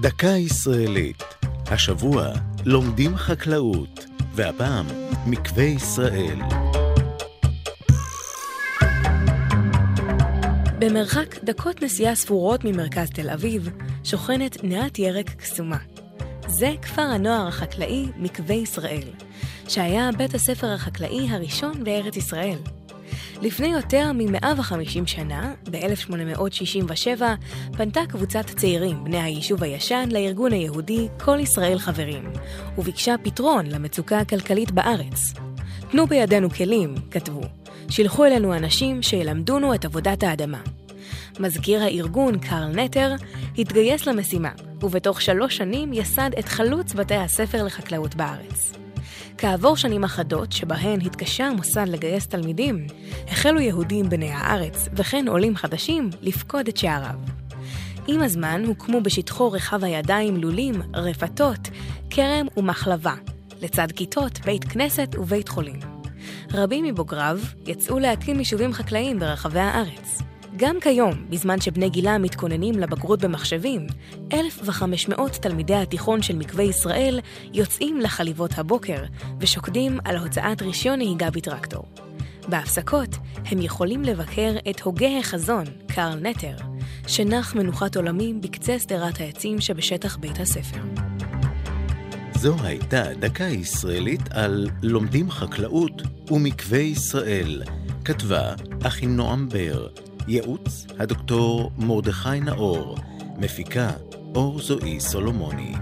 דקה ישראלית. השבוע לומדים חקלאות, והפעם מקווה ישראל. במרחק דקות נסיעה ספורות ממרכז תל אביב, שוכנת נעת ירק קסומה. זה כפר הנוער החקלאי מקווה ישראל, שהיה בית הספר החקלאי הראשון בארץ ישראל. לפני יותר מ-150 שנה, ב-1867, פנתה קבוצת צעירים בני היישוב הישן לארגון היהודי כל ישראל חברים, וביקשה פתרון למצוקה הכלכלית בארץ. תנו בידינו כלים, כתבו. שילחו אלינו אנשים שילמדונו את עבודת האדמה. מזכיר הארגון, קרל נטר, התגייס למשימה, ובתוך שלוש שנים יסד את חלוץ בתי הספר לחקלאות בארץ. כעבור שנים אחדות, שבהן התקשה המוסד לגייס תלמידים, החלו יהודים בני הארץ, וכן עולים חדשים, לפקוד את שעריו. עם הזמן הוקמו בשטחו רחב הידיים לולים, רפתות, כרם ומחלבה, לצד כיתות, בית כנסת ובית חולים. רבים מבוגריו יצאו להקים יישובים חקלאיים ברחבי הארץ. גם כיום, בזמן שבני גילם מתכוננים לבגרות במחשבים, 1,500 תלמידי התיכון של מקווה ישראל יוצאים לחליבות הבוקר ושוקדים על הוצאת רישיון נהיגה בטרקטור. בהפסקות הם יכולים לבקר את הוגה החזון, קרל נטר, שנח מנוחת עולמים בקצה שדרת העצים שבשטח בית הספר. זו הייתה דקה ישראלית על לומדים חקלאות ומקווה ישראל. כתבה אחינועם בר, ייעוץ הדוקטור מרדכי נאור, מפיקה אור זועי סולומוני.